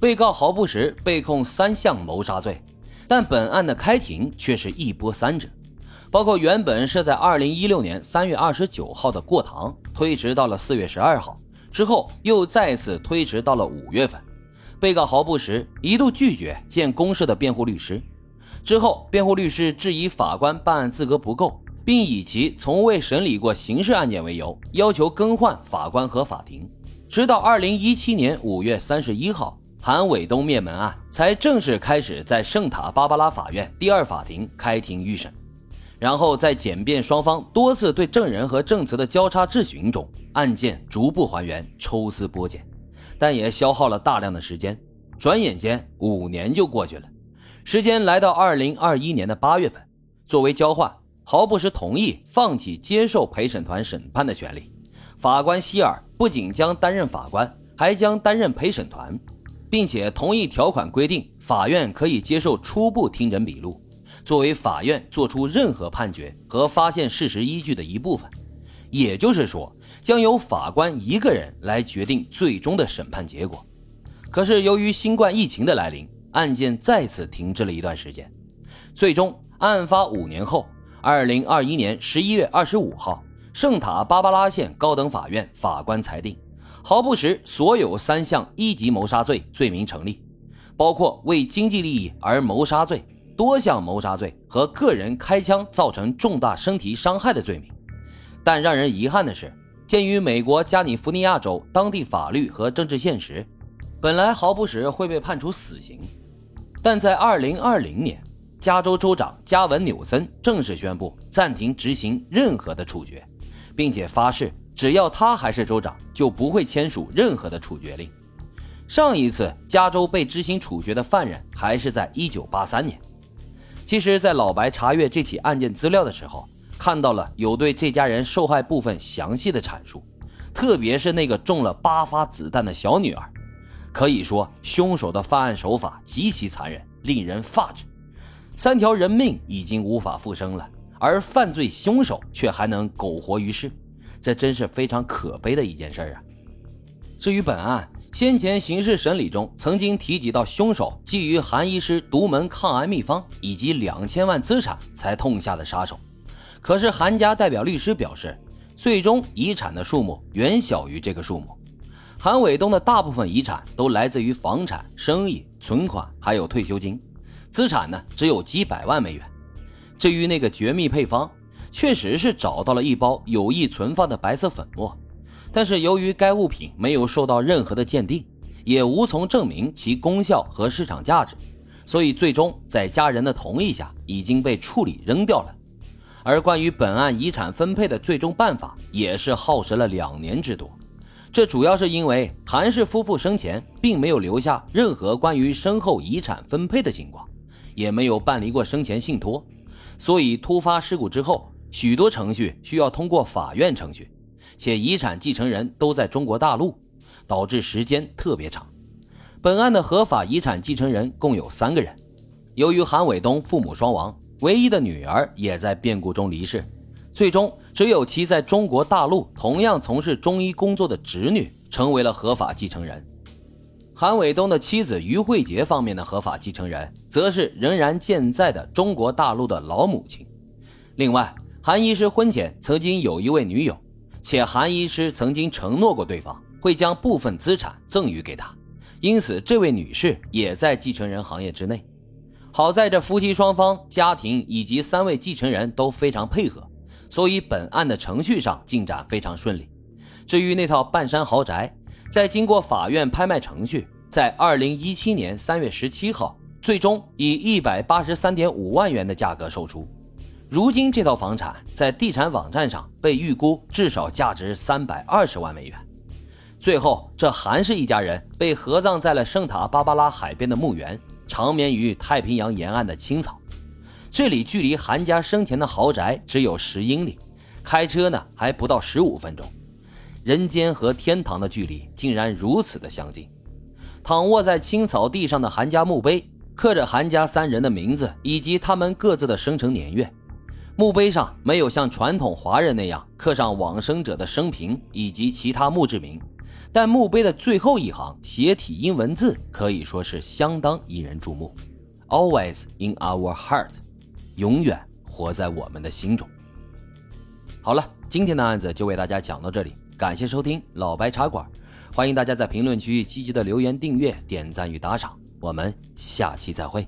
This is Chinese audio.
被告郝不实被控三项谋杀罪，但本案的开庭却是一波三折，包括原本设在二零一六年三月二十九号的过堂推迟到了四月十二号，之后又再次推迟到了五月份。被告郝不实一度拒绝见公示的辩护律师，之后辩护律师质疑法官办案资格不够，并以其从未审理过刑事案件为由，要求更换法官和法庭。直到二零一七年五月三十一号。韩伟东灭门案才正式开始在圣塔芭芭拉法院第二法庭开庭预审，然后在检辩双方多次对证人和证词的交叉质询中，案件逐步还原、抽丝剥茧，但也消耗了大量的时间。转眼间五年就过去了，时间来到二零二一年的八月份，作为交换，毫不是同意放弃接受陪审团审判的权利。法官希尔不仅将担任法官，还将担任陪审团。并且同意条款规定，法院可以接受初步听诊笔录，作为法院作出任何判决和发现事实依据的一部分。也就是说，将由法官一个人来决定最终的审判结果。可是，由于新冠疫情的来临，案件再次停滞了一段时间。最终，案发五年后，二零二一年十一月二十五号，圣塔芭芭拉县高等法院法官裁定。毫不实所有三项一级谋杀罪罪名成立，包括为经济利益而谋杀罪、多项谋杀罪和个人开枪造成重大身体伤害的罪名。但让人遗憾的是，鉴于美国加利福尼亚州当地法律和政治现实，本来毫不实会被判处死刑。但在2020年，加州州长加文纽森正式宣布暂停执行任何的处决，并且发誓。只要他还是州长，就不会签署任何的处决令。上一次加州被执行处决的犯人还是在1983年。其实，在老白查阅这起案件资料的时候，看到了有对这家人受害部分详细的阐述，特别是那个中了八发子弹的小女儿。可以说，凶手的犯案手法极其残忍，令人发指。三条人命已经无法复生了，而犯罪凶手却还能苟活于世。这真是非常可悲的一件事啊！至于本案，先前刑事审理中曾经提及到，凶手基于韩医师独门抗癌秘方以及两千万资产才痛下的杀手。可是韩家代表律师表示，最终遗产的数目远小于这个数目。韩伟东的大部分遗产都来自于房产、生意、存款还有退休金，资产呢只有几百万美元。至于那个绝密配方，确实是找到了一包有意存放的白色粉末，但是由于该物品没有受到任何的鉴定，也无从证明其功效和市场价值，所以最终在家人的同意下已经被处理扔掉了。而关于本案遗产分配的最终办法，也是耗时了两年之多。这主要是因为韩氏夫妇生前并没有留下任何关于身后遗产分配的情况，也没有办理过生前信托，所以突发事故之后。许多程序需要通过法院程序，且遗产继承人都在中国大陆，导致时间特别长。本案的合法遗产继承人共有三个人，由于韩伟东父母双亡，唯一的女儿也在变故中离世，最终只有其在中国大陆同样从事中医工作的侄女成为了合法继承人。韩伟东的妻子于慧杰方面的合法继承人，则是仍然健在的中国大陆的老母亲。另外。韩医师婚前曾经有一位女友，且韩医师曾经承诺过对方会将部分资产赠予给他，因此这位女士也在继承人行业之内。好在这夫妻双方家庭以及三位继承人都非常配合，所以本案的程序上进展非常顺利。至于那套半山豪宅，在经过法院拍卖程序，在二零一七年三月十七号，最终以一百八十三点五万元的价格售出。如今这套房产在地产网站上被预估至少价值三百二十万美元。最后，这韩氏一家人被合葬在了圣塔芭芭拉海边的墓园，长眠于太平洋沿岸的青草。这里距离韩家生前的豪宅只有十英里，开车呢还不到十五分钟。人间和天堂的距离竟然如此的相近。躺卧在青草地上的韩家墓碑，刻着韩家三人的名字以及他们各自的生辰年月。墓碑上没有像传统华人那样刻上往生者的生平以及其他墓志铭，但墓碑的最后一行斜体英文字可以说是相当引人注目：“Always in our heart”，永远活在我们的心中。好了，今天的案子就为大家讲到这里，感谢收听老白茶馆，欢迎大家在评论区积极的留言、订阅、点赞与打赏，我们下期再会。